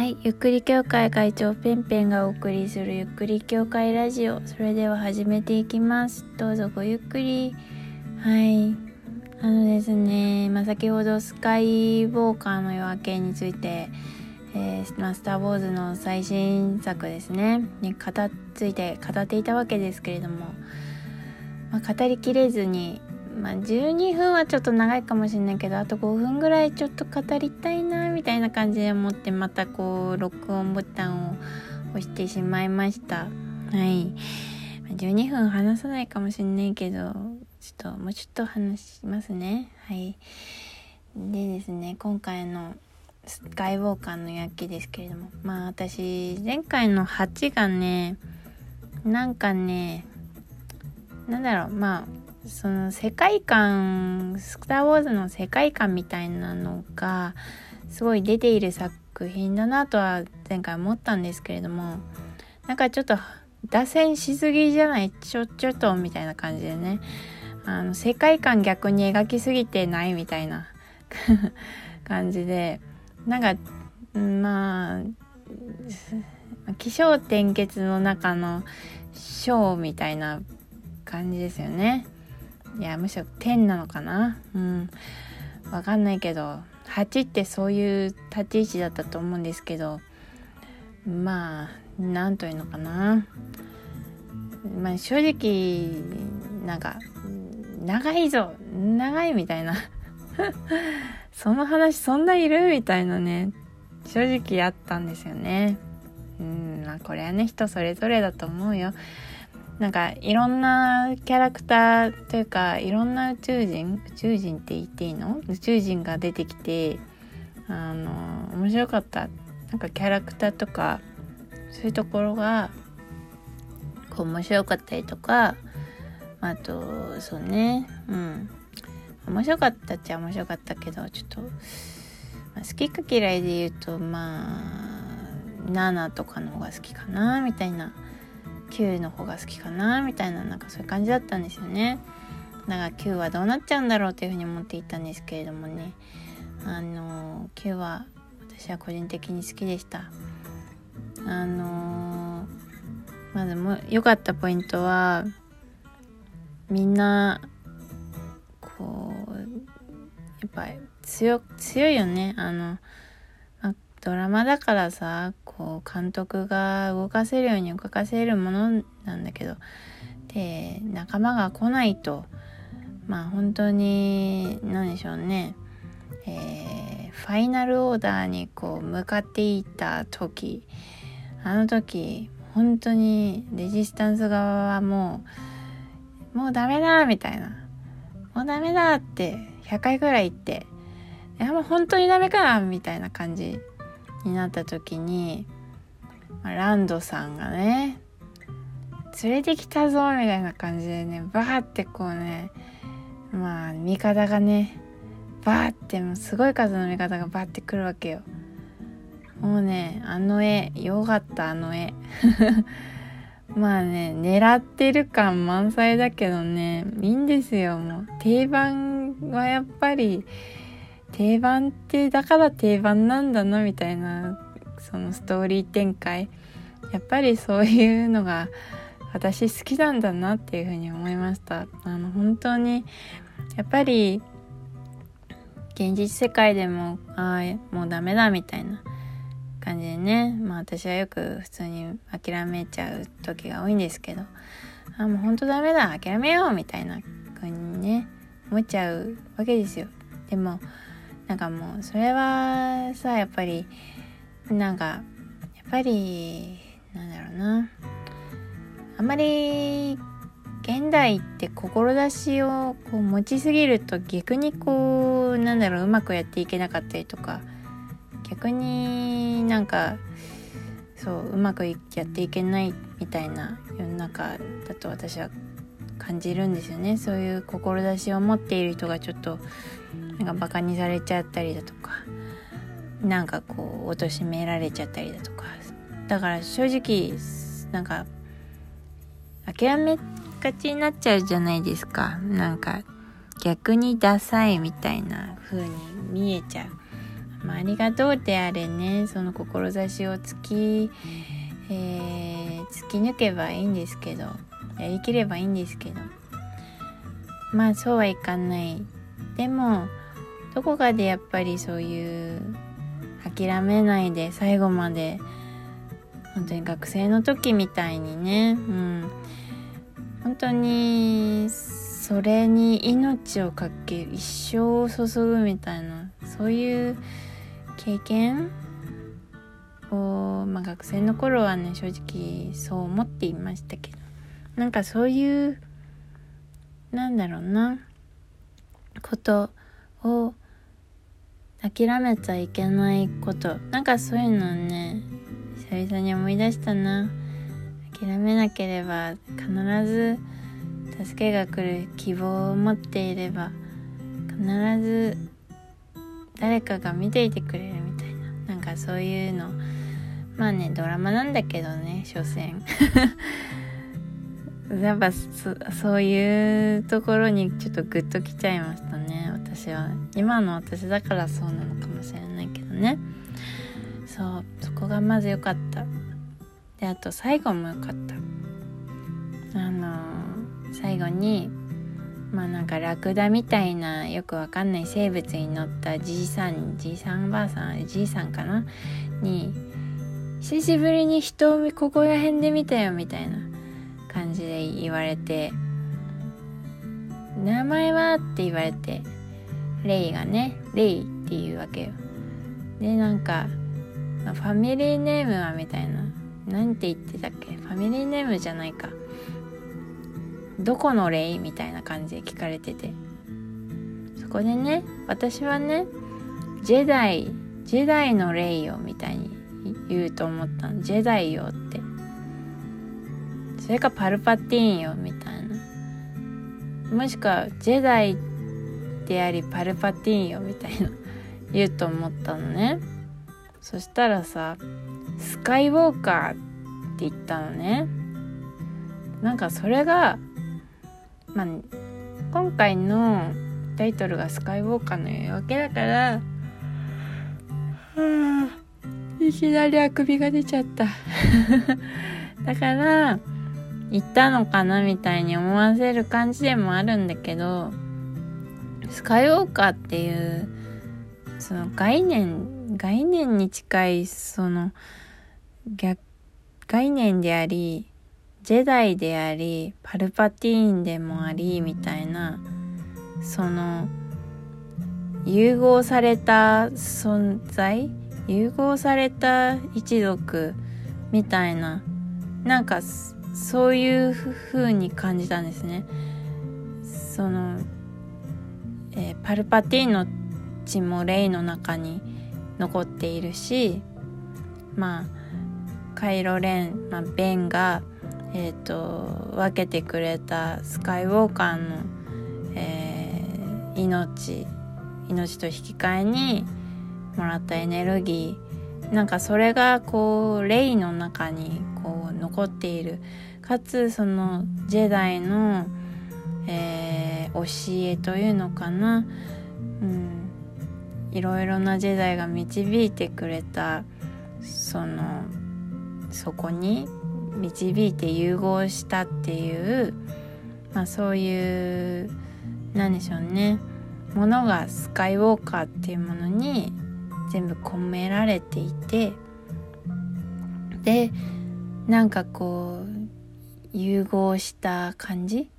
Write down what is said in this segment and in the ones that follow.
はい、ゆっくり協会会長ペンペンがお送りするゆっくり協会ラジオ。それでは始めていきます。どうぞごゆっくり。はい。あのですね、まあ、先ほどスカイウォーカーの夜明けについて、えー、ま、スター・ウォーズの最新作ですね、に語っついて語っていたわけですけれども、まあ、語りきれずに、まあ、12分はちょっと長いかもしれないけどあと5分ぐらいちょっと語りたいなみたいな感じで思ってまたこう録音ボタンを押してしまいました。はい。12分話さないかもしれないけどちょっともうちょっと話しますね。はい。でですね今回のスカイウォーカーの夜景ですけれどもまあ私前回の8がねなんかねなんだろうまあその世界観「スター・ウォーズ」の世界観みたいなのがすごい出ている作品だなとは前回思ったんですけれどもなんかちょっと脱線しすぎじゃないちょちょっとみたいな感じでねあの世界観逆に描きすぎてないみたいな 感じでなんかまあ起承転結の中の章みたいな感じですよね。いやむしろ10なのかな？うん。わかんないけど8ってそういう立ち位置だったと思うんですけどまあ何というのかな？まあ正直なんか長いぞ長いみたいな。その話そんないる？みたいなね正直あったんですよね。うんまあこれはね人それぞれだと思うよ。なんかいろんなキャラクターというかいろんな宇宙人宇宙人って言っていいの？宇宙人が出てきてあの面白かった。なんかキャラクターとかそういうところがこう面白かったりとかあとそうね。うん。面白かったっちゃ面白かったけどちょっと、まあ、好きか嫌いで言うとまあ7とかの方が好きかなみたいな。9の方が好きかなみたいななんかそういう感じだったんですよね。だから9はどうなっちゃうんだろうっていうふうに思っていたんですけれどもね。あの9は私は個人的に好きでした。あのまずも良かったポイントはみんなこうやっぱり強強いよね。あのドラマだからさこう監督が動かせるように動かせるものなんだけどで仲間が来ないとまあ本当に何でしょうね。えー、ファイナルオーダーにこう向かっていった時あの時本当にレジスタンス側はもうもうダメだみたいな。もうダメだって100回ぐらい言っていやもう本当にダメかみたいな感じになった時に、ランドさんがね連れてきたぞみたいな感じでねバーってこうねまあ味方がねバーってもうすごい数の味方がバーってくるわけよ。もうねあの絵よかったあの絵。まあね狙ってる感満載だけどねいいんですよ。もう定番はやっぱり定番ってだから定番なんだなみたいなそのストーリー展開。やっぱりそういうのが私好きなんだなっていうふうに思いました。あの本当にやっぱり現実世界でもああもうダメだみたいな感じでね。まあ私はよく普通に諦めちゃう時が多いんですけど。あもう本当ダメだ諦めようみたいな風にね思っちゃうわけですよ。でもなんかもうそれはさやっぱりなんかやっぱりなんだろうな。あんまり現代って志をこう持ちすぎると逆にこうなんだろううまくやっていけなかったりとか逆になんかそううまくやっていけないみたいな世の中だと私は感じるんですよね。そういう志を持っている人がちょっとなんかバカにされちゃったりだとかなんかこう貶められちゃったりだとか。だから正直なんか諦めがちになっちゃうじゃないですか。なんか逆にダサいみたいな風に見えちゃう。まあ、ありがとうであれね。その志を突き、えー、突き抜けばいいんですけどやりきればいいんですけど。まあそうはいかない。でもどこかでやっぱりそういう諦めないで最後まで本当に学生の時みたいにね、うん、本当にそれに命をかける一生を注ぐみたいなそういう経験を、まあ、学生の頃はね正直そう思っていましたけど。なんかそういうなんだろうな。ことを諦めちゃいけないこと。なんかそういうのね久々に思い出したな。諦めなければ必ず助けが来る希望を持っていれば必ず誰かが見ていてくれるみたいな。なんかそういうの。まあねドラマなんだけどね所詮。やっぱそういうところにちょっとグッときちゃいましたね。私は今の私だからそうなのかもしれないけどね。そうそこがまず良かった。であと最後も良かった。あのー、最後にまあなんかラクダみたいなよくわかんない生物に乗ったじいさんじいさんばあさんじいさんかな？に久しぶりに人をここら辺で見たよみたいな感じで言われて名前は？って言われてレイがねレイっていうわけよ。でなんかファミリーネームはみたいな。なんて言ってたっけ？ファミリーネームじゃないか。どこのレイみたいな感じで聞かれてて。そこでね私はねジェダイジェダイのレイよみたいに言うと思ったの。ジェダイよって。それかパルパティーンよみたいな。もしくはジェダイってでありパルパティーンよみたいな言うと思ったのね。そしたらさスカイウォーカーって言ったのね。なんかそれがまあ今回のタイトルがスカイウォーカーの夜明けだからいきなりあくびが出ちゃった。だから言ったのかなみたいに思わせる感じでもあるんだけどスカイウォーカーっていうその概念概念に近いその逆概念でありジェダイでありパルパティーンでもありみたいなその融合された存在融合された一族みたいななんかそういう風に感じたんですね。その、えー、パルパティーンの血もレイの中に残っているしまあカイロレン、まあ、ベンが、えーと、分けてくれたスカイウォーカーの、えー、命命と引き換えにもらったエネルギー。なんかそれがこうレイの中にこう残っている。かつそのジェダイの、教えというのかな、うん、いろいろなジェダイが導いてくれたそのそこに導いて融合したっていう、まあ、そういう何でしょうね。ものがスカイウォーカーっていうものに全部込められていて。でなんかこう融合した感じ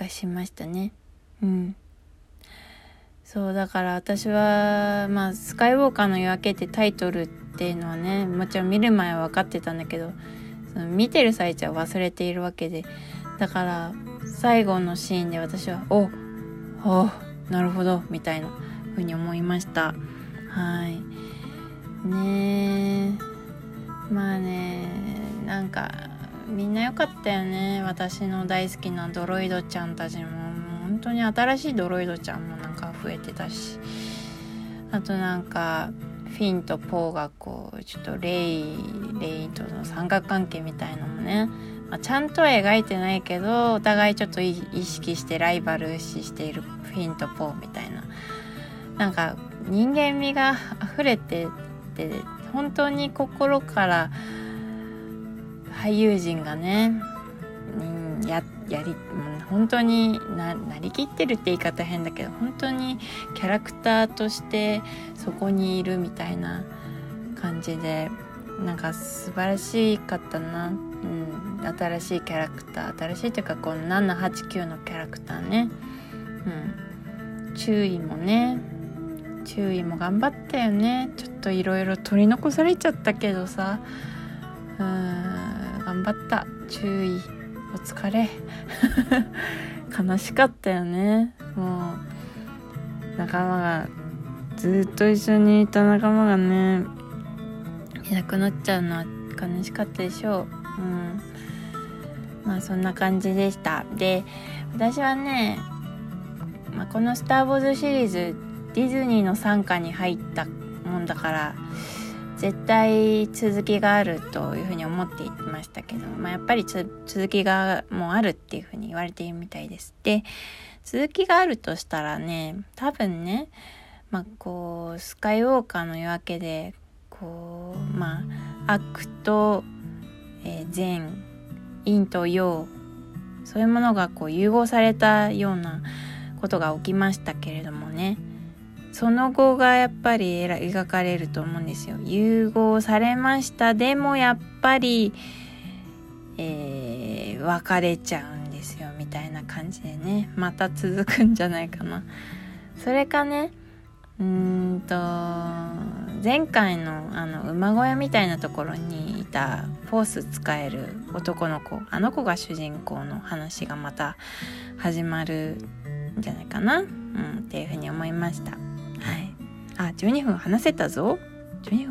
がしましたね。うん。そうだから私はまあ「スカイウォーカーの夜明け」ってタイトルっていうのはねもちろん見る前は分かってたんだけどその見てる最中は忘れているわけでだから最後のシーンで私は「おおなるほど」みたいな風に思いました。はい。ねまあねなんかみんな良かったよね。私の大好きなドロイドちゃんたちも。もう本当に新しいドロイドちゃんもなんか増えてたし。あとなんかフィンとポーがこうちょっとレイレイとの三角関係みたいのもね、まあ、ちゃんとは描いてないけどお互いちょっと意識してライバル視しているフィンとポーみたいな。なんか人間味が溢れてて本当に心から俳優陣がね、うん、ややり本当にななりきってるって言い方変だけど本当にキャラクターとしてそこにいるみたいな感じでなんか素晴らしかったな、うん、新しいキャラクター新しいというかこの789のキャラクターね、うん、注意もね注意も頑張ったよね。ちょっといろいろ取り残されちゃったけどさ。うん頑張った。注意。お疲れ。悲しかったよね。もう仲間がずっと一緒にいた仲間がねいなくなっちゃうのは悲しかったでしょう。うん。まあそんな感じでした。で私はね、まあ、この「スター・ウォーズ」シリーズディズニーの傘下に入ったもんだから絶対続きがあるというふうに思っていましたけど、まあ、やっぱり続きがもうあるっていうふうに言われているみたいです。で続きがあるとしたらね多分ね、まあ、こうスカイウォーカーの夜明けでこうまあ悪と、えー、善陰と陽そういうものがこう融合されたようなことが起きましたけれどもねその後がやっぱり描かれると思うんですよ。融合されましたでもやっぱり、えー、別れちゃうんですよみたいな感じでねまた続くんじゃないかな。それかねうーんと前回のあの馬小屋みたいなところにいたフォース使える男の子あの子が主人公の話がまた始まるんじゃないかな、うん、っていうふうに思いました。あ、12分話せたぞ。12分